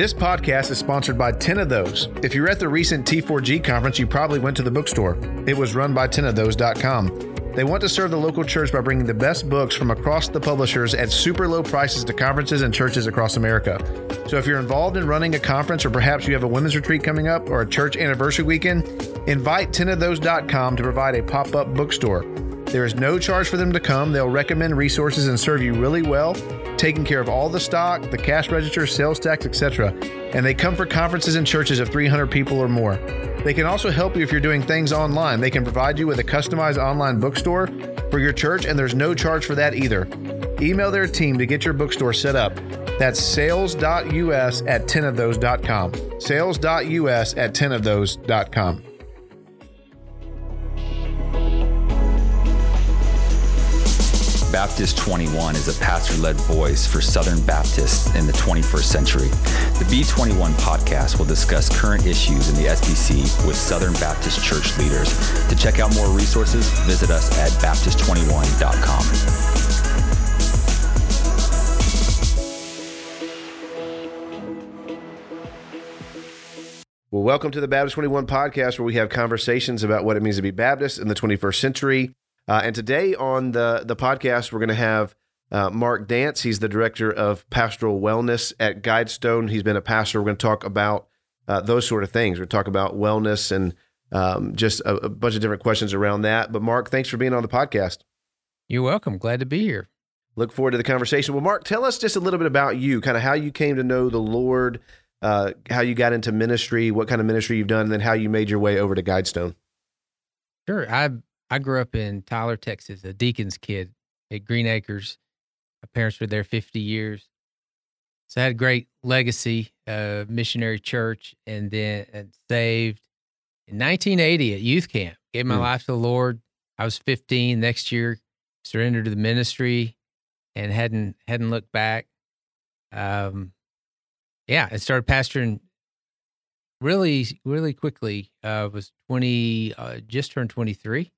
This podcast is sponsored by 10 of Those. If you're at the recent T4G conference, you probably went to the bookstore. It was run by 10ofthose.com. They want to serve the local church by bringing the best books from across the publishers at super low prices to conferences and churches across America. So if you're involved in running a conference or perhaps you have a women's retreat coming up or a church anniversary weekend, invite 10ofthose.com to provide a pop-up bookstore. There is no charge for them to come. They'll recommend resources and serve you really well, taking care of all the stock, the cash register, sales tax, etc. And they come for conferences and churches of 300 people or more. They can also help you if you're doing things online. They can provide you with a customized online bookstore for your church, and there's no charge for that either. Email their team to get your bookstore set up. That's sales.us at 10ofthose.com. Sales.us at 10ofthose.com. Baptist 21 is a pastor led voice for Southern Baptists in the 21st century. The B21 podcast will discuss current issues in the SBC with Southern Baptist church leaders. To check out more resources, visit us at Baptist21.com. Well, welcome to the Baptist 21 podcast, where we have conversations about what it means to be Baptist in the 21st century. Uh, and today on the, the podcast, we're going to have uh, Mark Dance. He's the director of pastoral wellness at Guidestone. He's been a pastor. We're going to talk about uh, those sort of things. We're going to talk about wellness and um, just a, a bunch of different questions around that. But, Mark, thanks for being on the podcast. You're welcome. Glad to be here. Look forward to the conversation. Well, Mark, tell us just a little bit about you, kind of how you came to know the Lord, uh, how you got into ministry, what kind of ministry you've done, and then how you made your way over to Guidestone. Sure. I I grew up in Tyler, Texas, a deacon's kid at Green Acres. My parents were there 50 years. So I had a great legacy, uh, missionary church, and then and saved in 1980 at youth camp. Gave my Hmm. life to the Lord. I was 15. Next year, surrendered to the ministry, and hadn't hadn't looked back. Um, yeah, and started pastoring really really quickly. Uh, was 20, uh, just turned 23,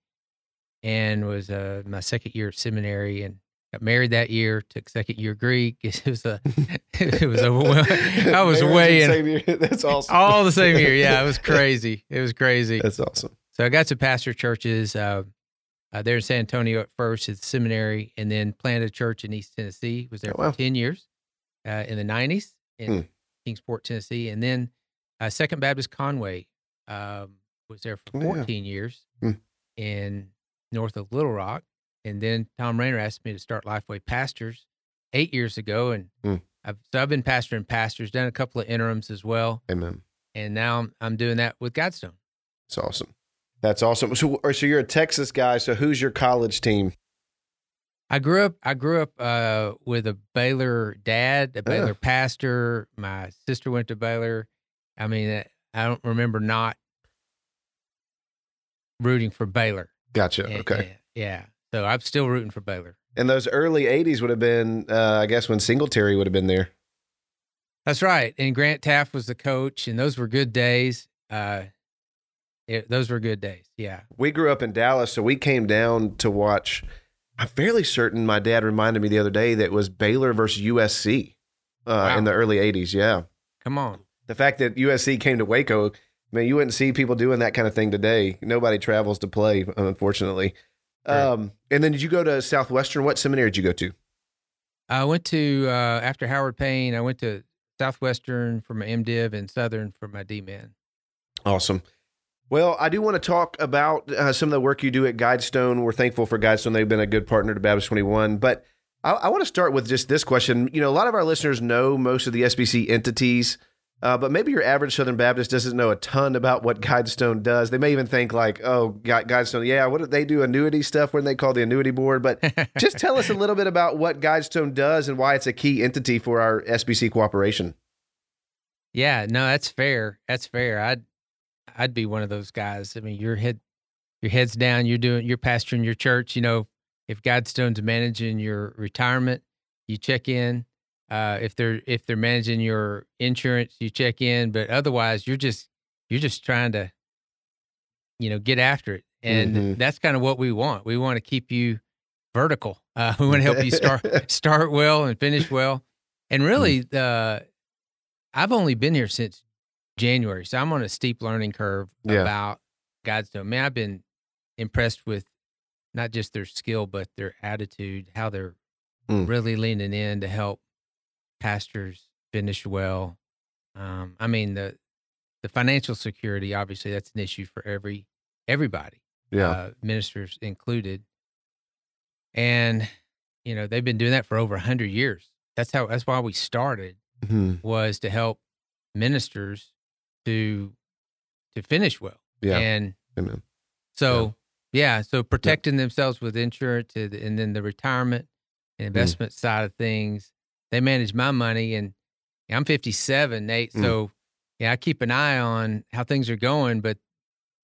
and was uh, my second year at seminary and. Got married that year. Took second year Greek. It was a, it was overwhelming. I was way the in same year. That's awesome. all the same year. Yeah, it was crazy. It was crazy. That's awesome. So I got to pastor churches uh, uh, there in San Antonio at first at the seminary, and then planted a church in East Tennessee. Was there Oh, wow. for ten years uh, in the nineties in Hmm. Kingsport, Tennessee, and then uh, Second Baptist Conway um, was there for Oh, yeah. fourteen years Hmm. in north of Little Rock, and then Thom Rainer asked me to start Lifeway Pastors eight years ago, and Hmm. I've, so I've been pastoring pastors, done a couple of interims as well, Amen. and now I'm, I'm doing that with Guidestone. That's awesome. That's awesome. So, or- so you're a Texas guy. So, who's your college team? I grew up. I grew up uh, with a Baylor dad, a Baylor Ugh. pastor. My sister went to Baylor. I mean, uh, I don't remember not rooting for Baylor. Gotcha. Eh, Okay. eh, yeah. So I'm still rooting for Baylor. And those early '80s would have been, uh, I guess, when Singletary would have been there. That's right. And Grant Teaff was the coach, and those were good days. Uh, it, those were good days. Yeah. We grew up in Dallas, so we came down to watch. I'm fairly certain my dad reminded me the other day that it was Baylor versus USC uh, Wow. in the early '80s. Yeah, Come on. the fact that USC came to Waco, man, you wouldn't see people doing that kind of thing today. Nobody travels to play, unfortunately. Right. Um, and then did you go to Southwestern? What seminary did you go to? I went to uh, after Howard Payne. I went to Southwestern for my MDiv and Southern for my DMin. Awesome. Well, I do want to talk about uh, some of the work you do at Guidestone. We're thankful for Guidestone. They've been a good partner to Baptist 21. But I, I want to start with just this question. You know, a lot of our listeners know most of the SBC entities, uh, but maybe your average Southern Baptist doesn't know a ton about what Guidestone does. They may even think like, oh, Guidestone, yeah, what do they do annuity stuff? Do they call the annuity board? But just tell us a little bit about what Guidestone does and why it's a key entity for our SBC cooperation. Yeah, no, that's fair. That's fair. I'd I'd be one of those guys. I mean, your head your head's down, you're doing you're pastoring your church, you know, if Guidestone's managing your retirement, you check in. Uh, if they're if they're managing your insurance, you check in, but otherwise you're just you're just trying to you know, get after it. And Mhm. that's kind of what we want. We want to keep you vertical. Uh, we want to help you start start well and finish well. And really, the I've only been here since January, so I'm on a steep learning curve Yeah. about Guidestone. Man, I've been impressed with not just their skill, but their attitude, how they're Mm. really leaning in to help pastors finish well. Um, I mean the the financial security, obviously, that's an issue for every everybody, Yeah. uh, ministers included. And you know they've been doing that for over a hundred years. That's how. That's why we started Mhm. was to help ministers to to finish well. Yeah. And Amen. so yeah, so protecting themselves with insurance and then the retirement and Mm. investment side of things. They manage my money and I'm 57, Nate. Mm. So yeah, I keep an eye on how things are going, but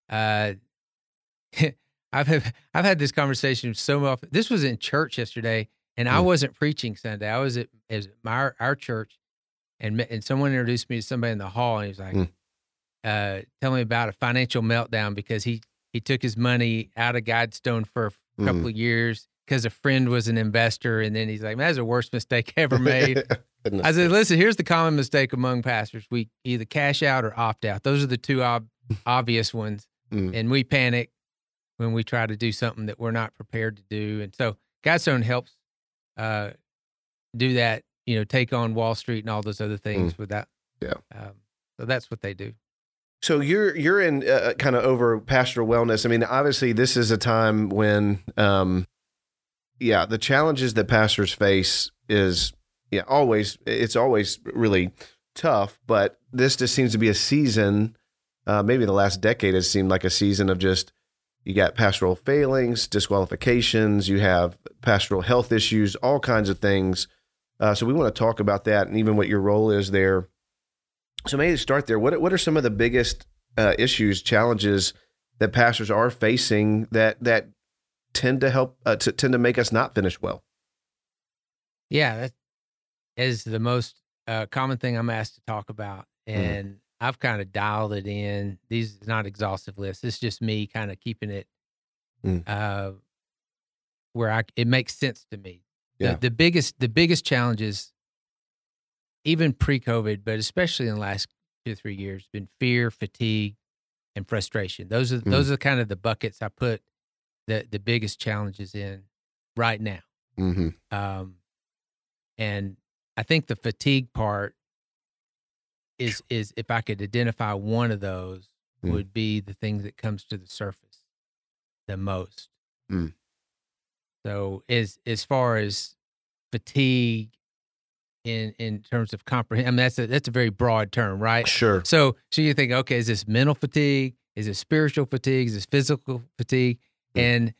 uh I've had, I've had this conversation so often. This was in church yesterday, and I Mm. wasn't preaching Sunday. I was at, at my our church, and and someone introduced me to somebody in the hall, and he was like, Mm. uh, "Tell me about a financial meltdown because he he took his money out of Guidestone for a Mm. couple of years because a friend was an investor, and then he's like, "That's the worst mistake I ever made." I said, listen, here's the common mistake among pastors. We either cash out or opt out. Those are the two ob- obvious ones. Mm. And we panic when we try to do something that we're not prepared to do. And so Guidestone helps uh, do that, you know, take on Wall Street and all those other things with that. Yeah. Um, so that's what they do. So you're you're in uh, kind of over pastoral wellness. I mean, obviously, this is a time when, um, yeah, the challenges that pastors face is yeah always it's always really tough. But this just seems to be a season. Uh, maybe the last decade has seemed like a season of just you got pastoral failings, disqualifications, you have pastoral health issues, all kinds of things. Uh, so we want to talk about that and even what your role is there. So maybe start there, what what are some of the biggest uh, issues, challenges that pastors are facing that that tend to help uh, to tend to make us not finish well? Yeah, that is the most uh, common thing I'm asked to talk about, and I've kind of dialed it in. These is not exhaustive list. It's just me kind of keeping it Mm. uh, where I it makes sense to me. Yeah. The, the biggest the biggest challenges, even pre-COVID, but especially in the last two or three years, been fear, fatigue, and frustration. Those are Mm. those are kind of the buckets I put the the biggest challenges in right now. Mm-hmm. Um, and I think the fatigue part is is if I could identify one of those Mm. would be the thing that comes to the surface the most. Mm. So as as far as fatigue in in terms of comprehend, I mean that's a that's a very broad term, right? Sure. So so you think, okay, is this mental fatigue? Is it spiritual fatigue? Is this physical fatigue? And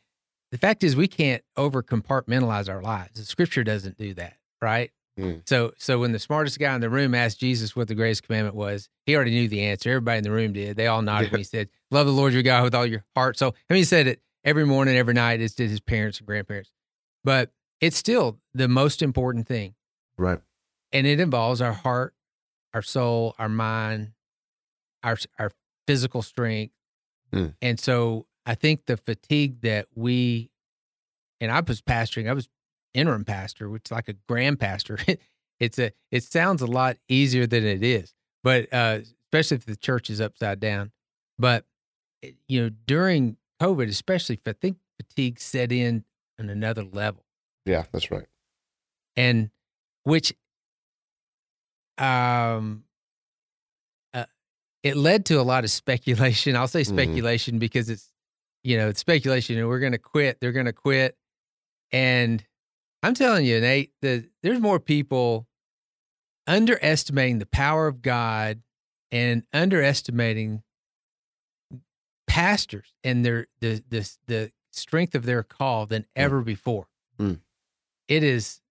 the fact is, we can't over compartmentalize our lives. The scripture doesn't do that, right? Mm. So so when the smartest guy in the room asked Jesus what the greatest commandment was, he already knew the answer. Everybody in the room did. They all nodded Yeah. he said, Love the Lord your God with all your heart. So I mean he said it every morning, every night, as did his parents and grandparents. But it's still the most important thing Right. and it involves our heart, our soul, our mind, our our physical strength. Mm. And so I think the fatigue that we and I was pastoring, I was interim pastor, which is like a grand pastor. it's a it sounds a lot easier than it is, but uh, especially if the church is upside down. But you know, during COVID, especially, I think fatigue set in on another level Yeah, that's right. and which um uh, it led to a lot of speculation i'll say Mhm. speculation because it's you know it's speculation and we're going to quit they're going to quit and i'm telling you nate that there's more people underestimating the power of god and underestimating pastors and their the the, the strength of their call than ever before Mm. it is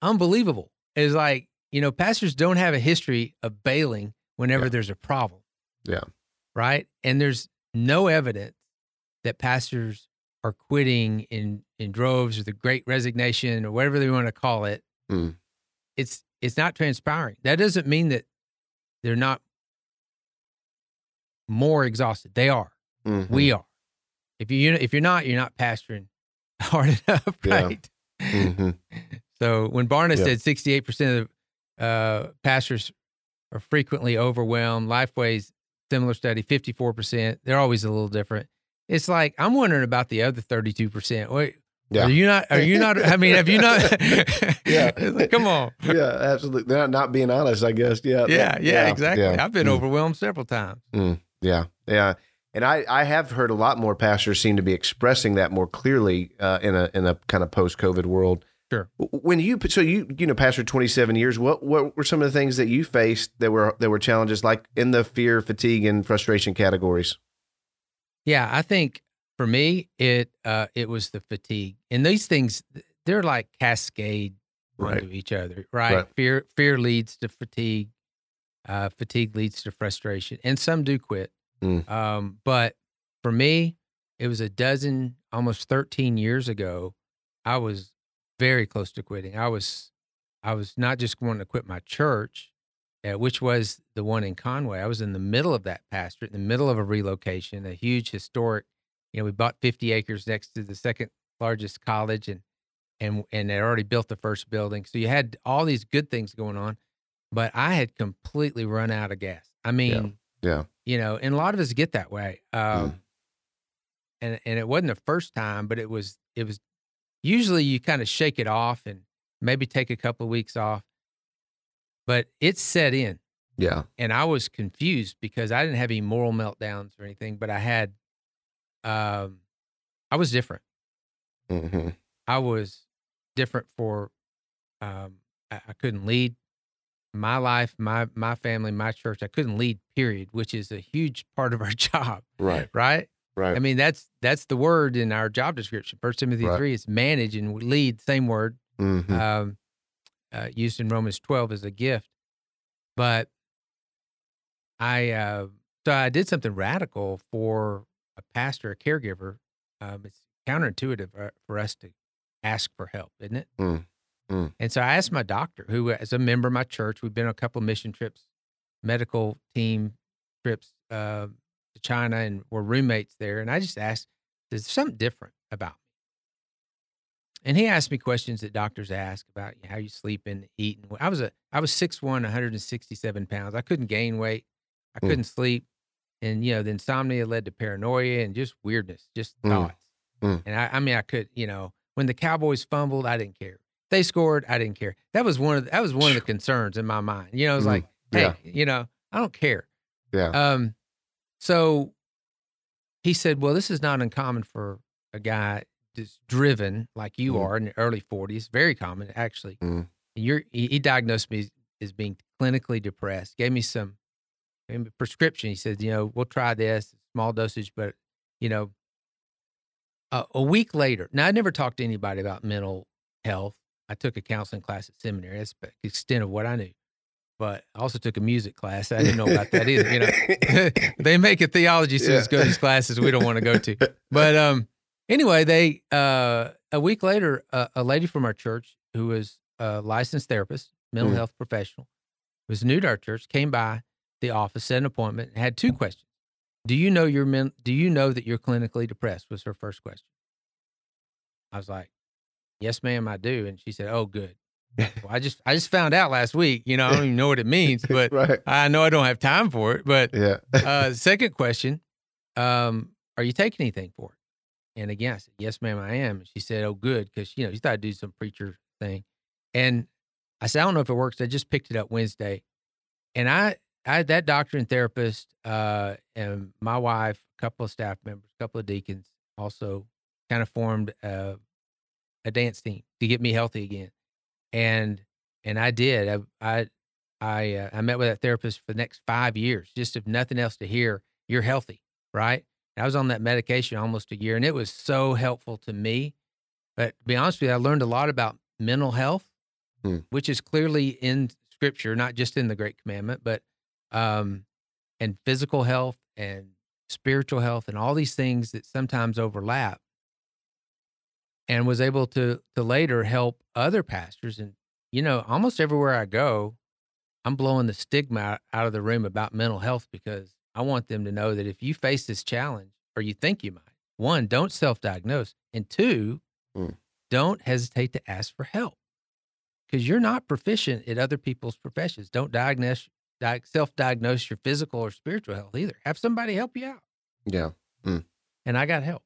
unbelievable. It's like, you know, pastors don't have a history of bailing whenever Yeah. there's a problem. Yeah. Right. And there's no evidence that pastors are quitting in, in droves or the great resignation or whatever they want to call it. Mm. It's it's not transpiring. That doesn't mean that they're not more exhausted. They are. Mhm. We are. If you if you're not, you're not pastoring hard enough, Yeah. right? Mhm. So when Barna Yeah. said 68% of uh, pastors are frequently overwhelmed. Lifeway's similar study, 54%. They're always a little different. It's like I'm wondering about the other 32%. Wait, Yeah. are you not? Are you not? I mean, have you not? Yeah. Like, come on. yeah, absolutely. They're not, not being honest, I guess. Yeah. Yeah, yeah, exactly. yeah. I've been Mm. overwhelmed several times. Yeah, yeah, and I, I have heard a lot more pastors seem to be expressing that more clearly uh, in a in a kind of post COVID world. Sure. When you so you you know pastor twenty seven years, what what were some of the things that you faced that were that were challenges like in the fear, fatigue, and frustration categories? Yeah, I think for me, it uh, it was the fatigue, and these things they're like cascade Right. onto each other, right? Right. Fear fear leads to fatigue, uh, fatigue leads to frustration, and some do quit. Mm. Um, but for me, it was a dozen, almost thirteen years ago. I was very close to quitting. I was, I was not just going to quit my church, uh, which was the one in Conway. I was in the middle of that pastorate, in the middle of a relocation, a huge historic. You know, we bought 50 acres next to the second largest college, and and and they already built the first building. So you had all these good things going on, but I had completely run out of gas. I mean, Yeah. you know, and a lot of us get that way. Um, Mm. and and it wasn't the first time, but it was it was usually you kind of shake it off and maybe take a couple of weeks off, but it set in, Yeah. and I was confused because I didn't have any moral meltdowns or anything, but I had, um, I was different. hmm I was different for, um, I, I couldn't lead my life, my my family, my church. I couldn't lead. Period, which is a huge part of our job, Right. right? Right. I mean, that's that's the word in our job description. First Timothy Right. three is manage and lead. Same word Mhm. um, uh, used in Romans twelve as a gift. But I uh, so I did something radical for a pastor, a caregiver. Um, it's counterintuitive for, for us to ask for help, isn't it? Mm, mm. And so I asked my doctor, who is a member of my church. We've been on a couple of mission trips, medical team trips uh, to China, and we're roommates there. And I just asked, "Is there something different about me?" And he asked me questions that doctors ask about how you sleeping, eating. I was a I was 6'1", 167 pounds. I couldn't gain weight. I Mm. couldn't sleep, and you know the insomnia led to paranoia and just weirdness, just Mm. thoughts. Mm. And I, I mean, I could, you know, when the Cowboys fumbled, I didn't care. They scored, I didn't care. That was one of the, that was one of the concerns in my mind. You know, it was Mm. like, hey, Yeah. you know, I don't care. Yeah. Um, so he said, well, this is not uncommon for a guy that's driven like you Mm. are in the early 40s. Very common, actually. Mm. You're, he, he diagnosed me as being clinically depressed, gave me some gave me prescription. He said, you know, we'll try this, small dosage, but, you know, uh, a week later, now I never talked to anybody about mental health. I took a counseling class at seminary. That's the extent of what I knew. But I also took a music class. I didn't know about that either. You know, they make a theology students Yeah. go to these classes we don't want to go to. But um, anyway, they uh, a week later, uh, a lady from our church who was a licensed therapist, mental Mm. health professional, was new to our church, came by the office, set an appointment, and had two questions. Do you know you're men- Do you know that you're clinically depressed? Was her first question. I was like, "Yes, ma'am, I do." And she said, "Oh, good." well, I just I just found out last week. You know, I don't even know what it means, but right. I know I don't have time for it. But Yeah. uh, second question, um, are you taking anything for it? And again, I said, yes, ma'am, I am. And she said, oh, good. Cause you know, she thought I'd do some preacher thing. And I said, I don't know if it works. I just picked it up Wednesday. And I, I that doctor and therapist, uh, and my wife, a couple of staff members, a couple of deacons also kind of formed a, a dance team to get me healthy again. And, and I did. I, I, I, uh, I met with that therapist for the next five years, just if nothing else to hear, you're healthy, right? I was on that medication almost a year, and it was so helpful to me. But to be honest with you, I learned a lot about mental health, Hmm. which is clearly in Scripture, not just in the Great Commandment, but um, and physical health and spiritual health and all these things that sometimes overlap. And was able to to later help other pastors, and you know, almost everywhere I go, I'm blowing the stigma out of the room about mental health because I want them to know that if you face this challenge or you think you might, one, don't self diagnose. And two, Mm. don't hesitate to ask for help because you're not proficient at other people's professions. Don't diagnose di- self-diagnose your physical or spiritual health either. Have somebody help you out. Yeah. And I got help.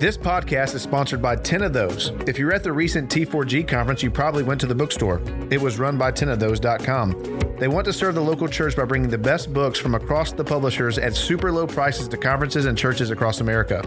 This podcast is sponsored by 10 of Those. If you're at the recent T4G conference, you probably went to the bookstore. It was run by 10ofthose.com. They want to serve the local church by bringing the best books from across the publishers at super low prices to conferences and churches across America.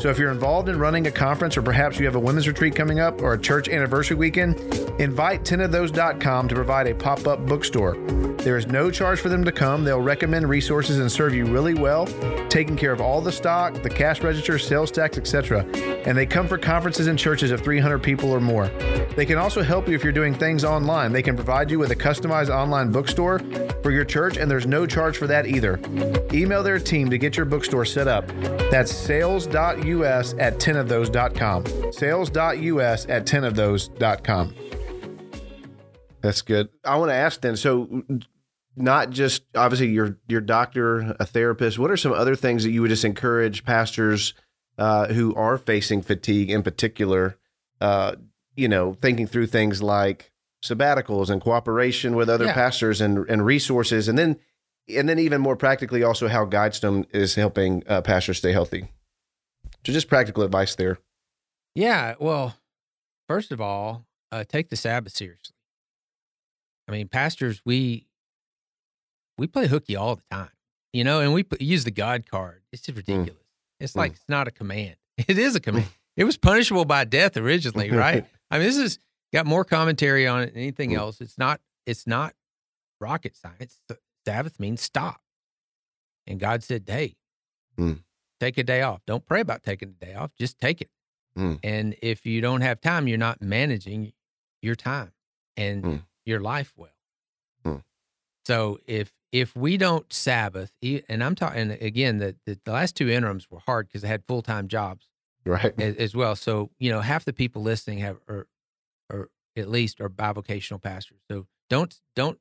So if you're involved in running a conference or perhaps you have a women's retreat coming up or a church anniversary weekend, invite 10ofthose.com to provide a pop-up bookstore. There is no charge for them to come. They'll recommend resources and serve you really well, taking care of all the stock, the cash register, sales tax, etc. And they come for conferences and churches of 300 people or more. They can also help you if you're doing things online. They can provide you with a customized online bookstore for your church, and there's no charge for that either. Email their team to get your bookstore set up. That's sales.us at 10ofthose.com. Sales.us at 10ofthose.com. That's good. I want to ask then. So, not just obviously your your doctor, a therapist. What are some other things that you would just encourage pastors uh, who are facing fatigue, in particular? Uh, you know, thinking through things like sabbaticals and cooperation with other Yeah. pastors and and resources, and then and then even more practically, also how Guidestone is helping uh, pastors stay healthy. So, just practical advice there. Yeah. Well, first of all, uh, take the Sabbath seriously. I mean, pastors, we we play hooky all the time, you know, and we put, use the God card. It's just ridiculous. It's like it's not a command. It is a command. it was punishable by death originally, right? I mean, this is got more commentary on it than anything Mm. else. It's not. It's not rocket science. Sabbath means stop, and God said, "Hey, Mm. take a day off. Don't pray about taking a day off. Just take it." Mm. And if you don't have time, you're not managing your time and Mm. your life well. So if if we don't Sabbath, and I'm talking again, the, the the last two interims were hard because they had full time jobs Right. as, as well. So you know, half the people listening have or or at least are bivocational pastors. So don't don't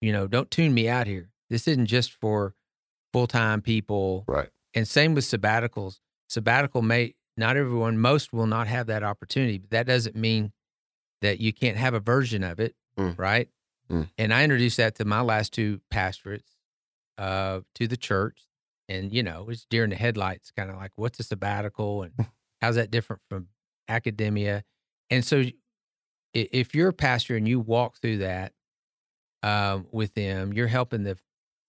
you know don't tune me out here. This isn't just for full time people Right. and same with sabbaticals. Sabbatical may not everyone, most will not have that opportunity, but that doesn't mean that you can't have a version of it, Mm. right? Mm. And I introduced that to my last two pastorates, uh, to the church, and you know, it's deer in the headlights, kind of like what's a sabbatical and how's that different from academia? And so, if you're a pastor and you walk through that um, with them, you're helping the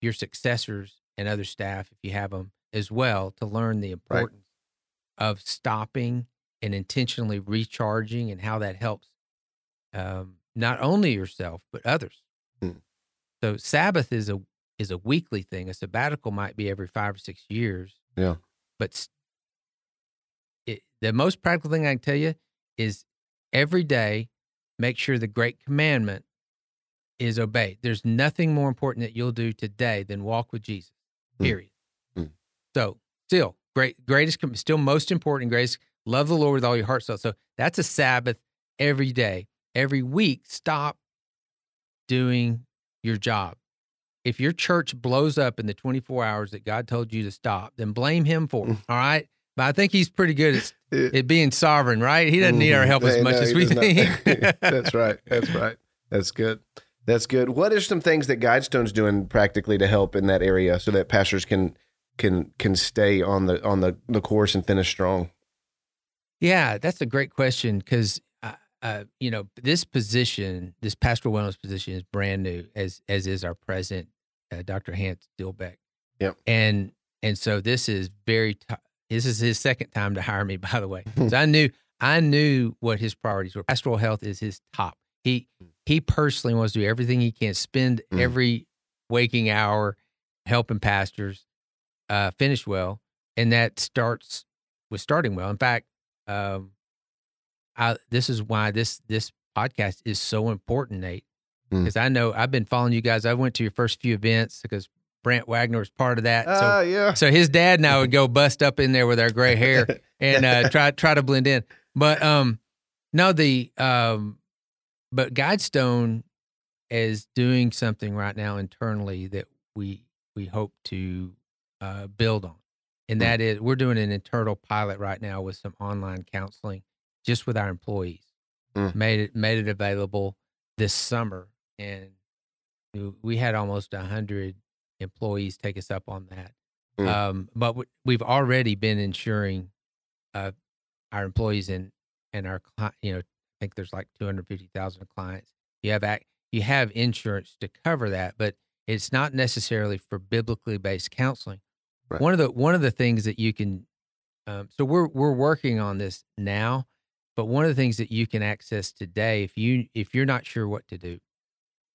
your successors and other staff, if you have them as well, to learn the importance of stopping and intentionally recharging and how that helps um, not only yourself but others. Hmm. So Sabbath is a is a weekly thing. A sabbatical might be every five or six years. Yeah. But it, the most practical thing I can tell you is every day make sure the great commandment is obeyed. There's nothing more important that you'll do today than walk with Jesus. Hmm. Period. Hmm. So still great, greatest, still most important grace. Love the Lord with all your heart, soul. So that's a Sabbath every day, every week. Stop doing your job. If your church blows up in the 24 hours that God told you to stop, then blame Him for it. All right. But I think He's pretty good at, at being sovereign, right? He doesn't need our help as Mhm. much No, as we think. That's right. That's right. That's good. That's good. What are some things that Guidestone's doing practically to help in that area so that pastors can can can stay on the on the, the course and finish strong? Yeah, that's a great question because, uh, you know, this position, this pastoral wellness position, is brand new, as as is our president, uh, Dr. Hance Dilbeck. Yep. And and so this is very. T- this is his second time to hire me, by the way. so I knew I knew what his priorities were. Pastoral health is his top. He he personally wants to do everything he can, spend Mm. every waking hour helping pastors uh, finish well, and that starts with starting well. In fact, um, I, this is why this this podcast is so important, Nate, Mm. because I know I've been following you guys. I went to your first few events because Brant Wagner was part of that. So Ah, yeah. so his dad and I would go bust up in there with our gray hair and uh, try try to blend in. But um, no, the um, but Guidestone is doing something right now internally that we we hope to uh, build on, and Hmm. that is we're doing an internal pilot right now with some online counseling just with our employees. Mm. made it made it available this summer, and we- had almost a hundred employees take us up on that. Mm. Um, but we've already been insuring uh, our employees and and our cli- you know I think there's like two hundred fifty thousand clients. You have ac- you have insurance to cover that, but it's not necessarily for biblically based counseling. Right. One of the one of the things that you can um, so we're we're working on this now, but one of the things that you can access today, if you if you're not sure what to do,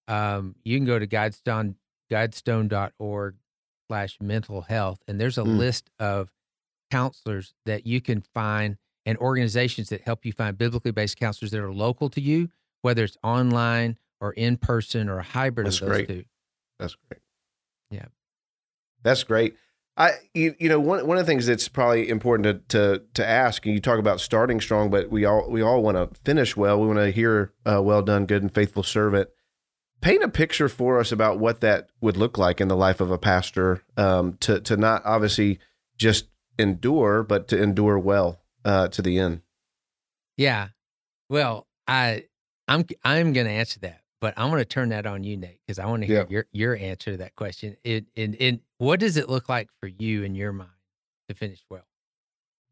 um, you can go to guidestone guidestone.org slash mental health, and there's a Mm. list of counselors that you can find and organizations that help you find biblically based counselors that are local to you, whether it's online or in person or a hybrid That's of those great. two. That's great. Yeah. That's great. I you, you know one one of the things that's probably important to to to ask. And you talk about starting strong, but we all we all want to finish well. We want to hear uh, "Well done, good and faithful servant." Paint a picture for us about what that would look like in the life of a pastor. Um, to to not obviously just endure, but to endure well uh, to the end. Yeah. Well, I I'm I'm going to answer that, but I'm going to turn that on you, Nate, because I want to hear Yeah. your your answer to that question. It and and what does it look like for you in your mind to finish well?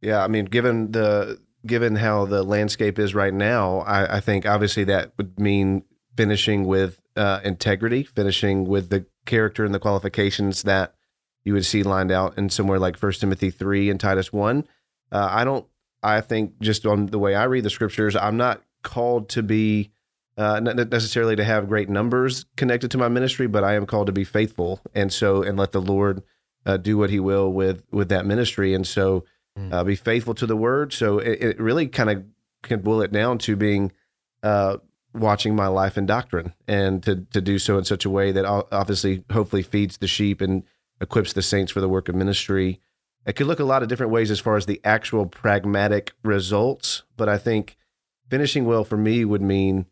Yeah, I mean, given the given how the landscape is right now, I, I think obviously that would mean finishing with uh, integrity, finishing with the character and the qualifications that you would see lined out in somewhere like First Timothy three and Titus one. Uh, I don't. I think just on the way I read the scriptures, I'm not called to be uh, not necessarily to have great numbers connected to my ministry, but I am called to be faithful, and so and let the Lord uh, do what He will with with that ministry, and so uh, be faithful to the word. So it, it really kind of can boil it down to being uh, watching my life and doctrine, and to to do so in such a way that obviously, hopefully, feeds the sheep and equips the saints for the work of ministry. It could look a lot of different ways as far as the actual pragmatic results, but I think finishing well for me would mean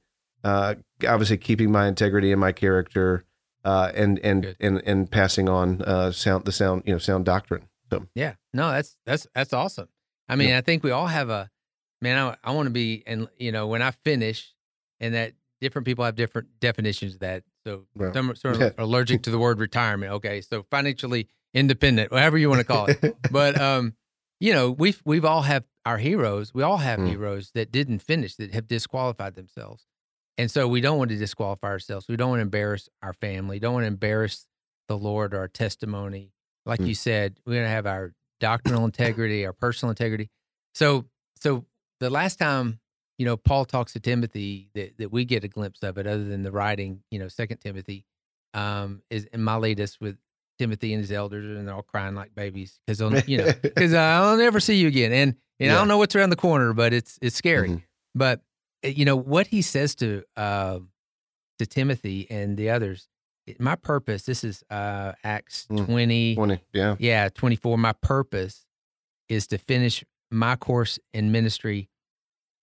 uh, obviously keeping my integrity and my character, uh, and and, Good. and and passing on uh, sound the sound you know sound doctrine. So Yeah. No, that's that's that's awesome. I mean, I think we all have a man. I I want to be, and you know, when I finish, and that different people have different definitions of that. So Well, some are sort yeah. of allergic to the word retirement. Okay, so financially independent, whatever you want to call it. but um, you know, we've we've all have our heroes. We all have Mm. heroes that didn't finish, that have disqualified themselves, and so we don't want to disqualify ourselves. We don't want to embarrass our family. Don't want to embarrass the Lord or our testimony. Like Mm. you said, we're gonna have our doctrinal integrity, our personal integrity. So, so the last time you know Paul talks to Timothy that that we get a glimpse of it, other than the writing, you know, Second Timothy, um, is in Miletus with Timothy and his elders, and they're all crying like babies because you know because I'll never see you again, and and I don't know what's around the corner, but it's it's scary. Mhm. But you know what he says to uh, to Timothy and the others. My purpose. This is uh, Acts Mm. twenty. 20, yeah. Yeah, twenty four. My purpose is to finish my course in ministry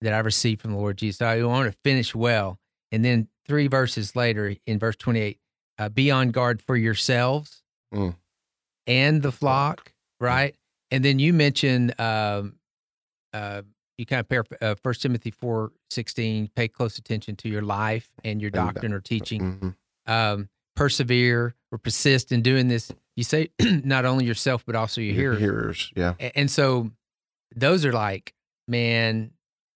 that I received from the Lord Jesus. I want to finish well, and then three verses later, in verse twenty eight, uh, be on guard for yourselves Mm. and the flock, right? And then you mentioned um, uh, you kind of pair uh, First Timothy four sixteen. Pay close attention to your life and your doctrine or teaching. Mhm. Um, persevere or persist in doing this. You say not only yourself but also your Your hearers. hearers, yeah. And so those are like man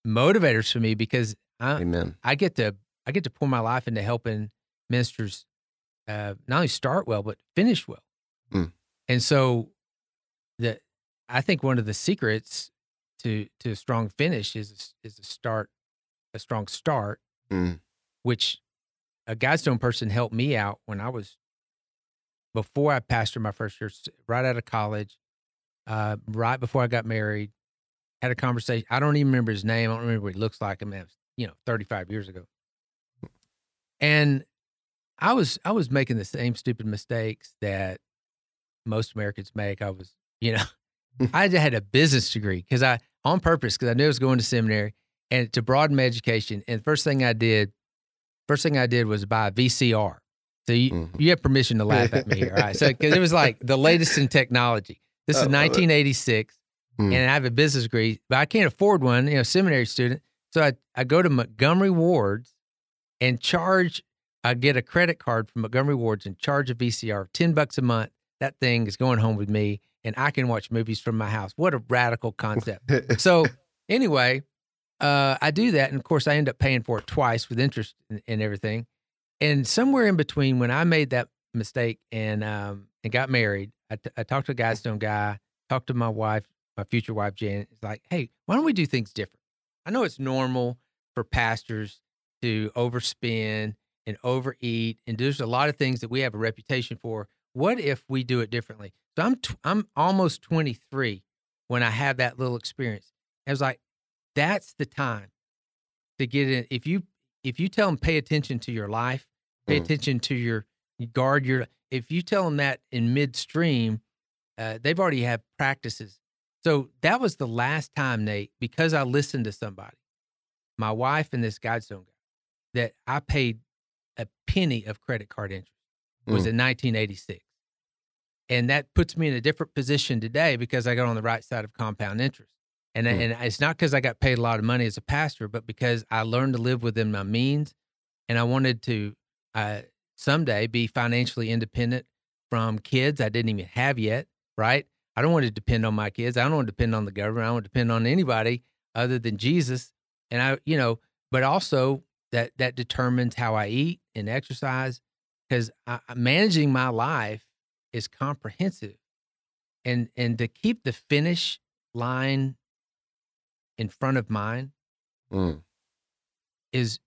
motivators for me because I, Amen. I get to I get to pour my life into helping ministers uh, not only start well but finish well. Mm. And so the I think one of the secrets to to a strong finish is is a start a strong start, Mm. which a Guidestone person helped me out when I was before I pastored my first church, right out of college, uh, right before I got married, had a conversation. I don't even remember his name. I don't remember what he looks like. I mean, was, you know, 35 years ago. And I was I was making the same stupid mistakes that most Americans make. I was, you know, I had a business degree because I on purpose because I knew I was going to seminary and to broaden my education. And first thing I did, first thing I did was buy a VCR. So you Mhm. you have permission to laugh at me here, all right? So because it was like the latest in technology. This is 1986, Mm. and I have a business degree, but I can't afford one. You know, seminary student. So I, I go to Montgomery Wards and charge, I get a credit card from Montgomery Wards and charge a VCR 10 bucks a month. That thing is going home with me and I can watch movies from my house. What a radical concept. so anyway, uh, I do that. And of course, I end up paying for it twice with interest and, and everything. And somewhere in between, when I made that mistake and um, and got married, I, t- I talked to a Guidestone guy, talked to my wife, my future wife Janet. It's like, hey, why don't we do things different? I know it's normal for pastors to overspend and overeat, and there's a lot of things that we have a reputation for. What if we do it differently? So I'm I'm almost 23 when I have that little experience. I was like, that's the time to get in. If you if you tell them pay attention to your life, pay mm. attention to your guard your. If you tell them that in midstream, uh, they've already had practices. So that was the last time, Nate, because I listened to somebody, my wife and this Guidestone guy, that I paid a penny of credit card interest was mm. in 1986. And that puts me in a different position today because I got on the right side of compound interest. And, mm. and it's not because I got paid a lot of money as a pastor, but because I learned to live within my means. And I wanted to uh, someday be financially independent from kids I didn't even have yet, right? I don't want to depend on my kids. I don't want to depend on the government. I don't want to depend on anybody other than Jesus. And I, you know, but also that that determines how I eat and exercise because managing my life is comprehensive. And and to keep the finish line in front of mine mm. is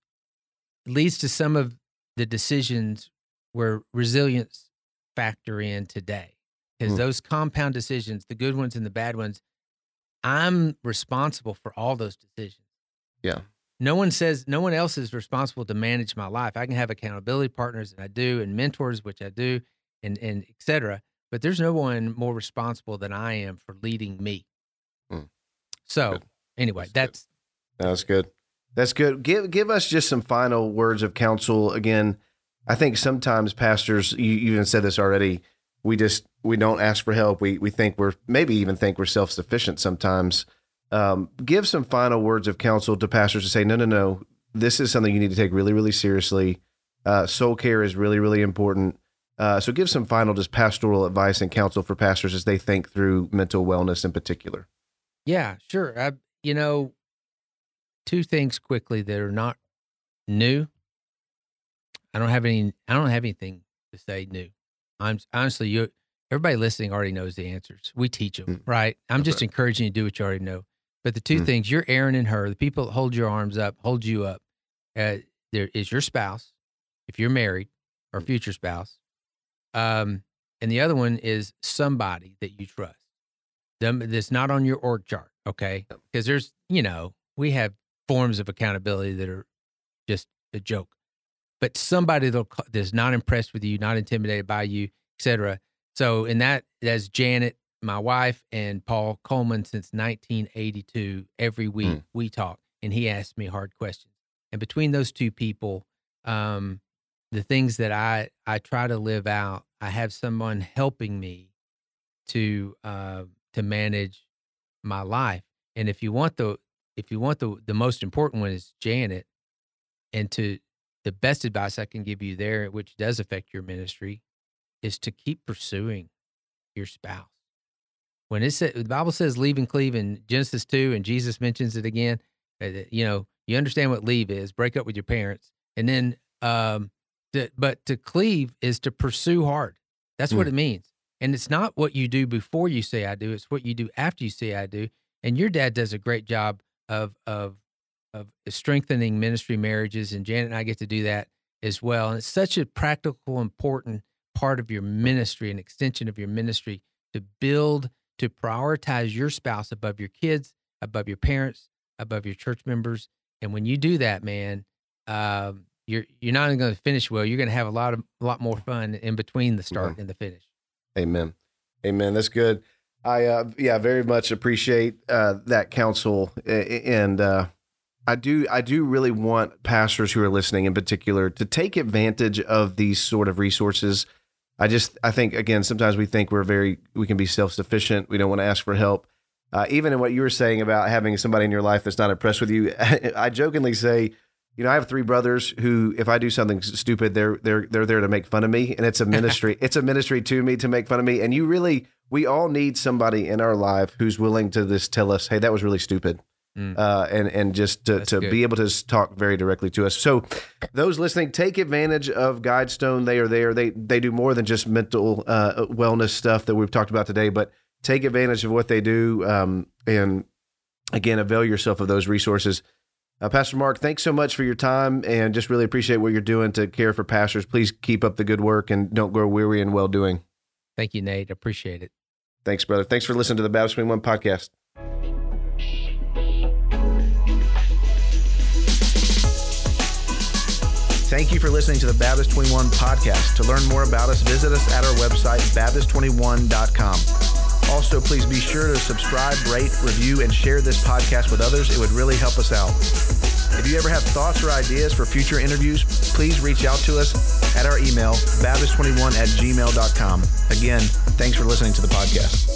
leads to some of the decisions where resilience factor in today because mm. those compound decisions the good ones and the bad ones i'm responsible for all those decisions yeah no one says no one else is responsible to manage my life i can have accountability partners and i do and mentors which i do and and etc but there's no one more responsible than i am for leading me mm. so good. Anyway that's that's, good that's good give give us just some final words of counsel again i think sometimes pastors you, you even said this already we just we don't ask for help. We we think we're maybe even think we're self sufficient sometimes. Um, give some final words of counsel to pastors to say, no, no, no, this is something you need to take really, really seriously. Uh, soul care is really, really important. Uh, so give some final just pastoral advice and counsel for pastors as they think through mental wellness in particular. Yeah, sure. I, you know, two things quickly that are not new. I don't have any. I don't have anything to say new. I'm honestly, you everybody listening already knows the answers. We teach them, mm. right? I'm just right. encouraging you to do what you already know. But the two mm. things you're Aaron and Hur, the people that hold your arms up, hold you up. Uh, there is your spouse, if you're married or mm. future spouse. Um, and the other one is somebody that you trust. Them that's not on your org chart, okay? Because there's, you know, we have forms of accountability that are just a joke but somebody that's not impressed with you, not intimidated by you, etc. So in that, that's Janet, my wife, and Paul Coleman since 1982. Every week mm. we talk, and he asks me hard questions. And between those two people, um, the things that I I try to live out, I have someone helping me to uh, to manage my life. And if you want the if you want the the most important one is Janet, and to the best advice I can give you there, which does affect your ministry, is to keep pursuing your spouse. When it says the Bible says leave and cleave in Genesis 2, and Jesus mentions it again, uh, you know, you understand what leave is break up with your parents. And then, um, to, but to cleave is to pursue hard. That's mm. what it means. And it's not what you do before you say I do, it's what you do after you say I do. And your dad does a great job of, of of strengthening ministry marriages, and Janet and I get to do that as well. And it's such a practical, important part of your ministry, an extension of your ministry to build, to prioritize your spouse above your kids, above your parents, above your church members. And when you do that, man, um, you're you're not only going to finish well, you're going to have a lot of a lot more fun in between the start mm-hmm. and the finish. Amen. Amen. That's good. I uh, yeah, very much appreciate uh, that counsel and uh, I do I do really want pastors who are listening in particular to take advantage of these sort of resources. I just I think again sometimes we think we're very we can be self-sufficient, we don't want to ask for help. uh, even in what you were saying about having somebody in your life that's not impressed with you, I jokingly say, you know, I have three brothers who, if I do something stupid, they're they're they're there to make fun of me, and it's a ministry. it's a ministry to me to make fun of me, and you really, we all need somebody in our life who's willing to just tell us, hey, that was really stupid. Mm. Uh, and and just to, to be able to talk very directly to us. So, those listening, take advantage of Guidestone. They are there. They they do more than just mental uh, wellness stuff that we've talked about today, but take advantage of what they do. Um, and again, avail yourself of those resources. Uh, Pastor Mark, thanks so much for your time and just really appreciate what you're doing to care for pastors. Please keep up the good work and don't grow weary in well doing. Thank you, Nate. Appreciate it. Thanks, brother. Thanks for listening to the Baptist 21 podcast. Thank you for listening to the Baptist 21 podcast. To learn more about us, visit us at our website, Baptist21.com. Also, please be sure to subscribe, rate, review, and share this podcast with others. It would really help us out. If you ever have thoughts or ideas for future interviews, please reach out to us at our email, baptist21 at gmail.com. Again, thanks for listening to the podcast.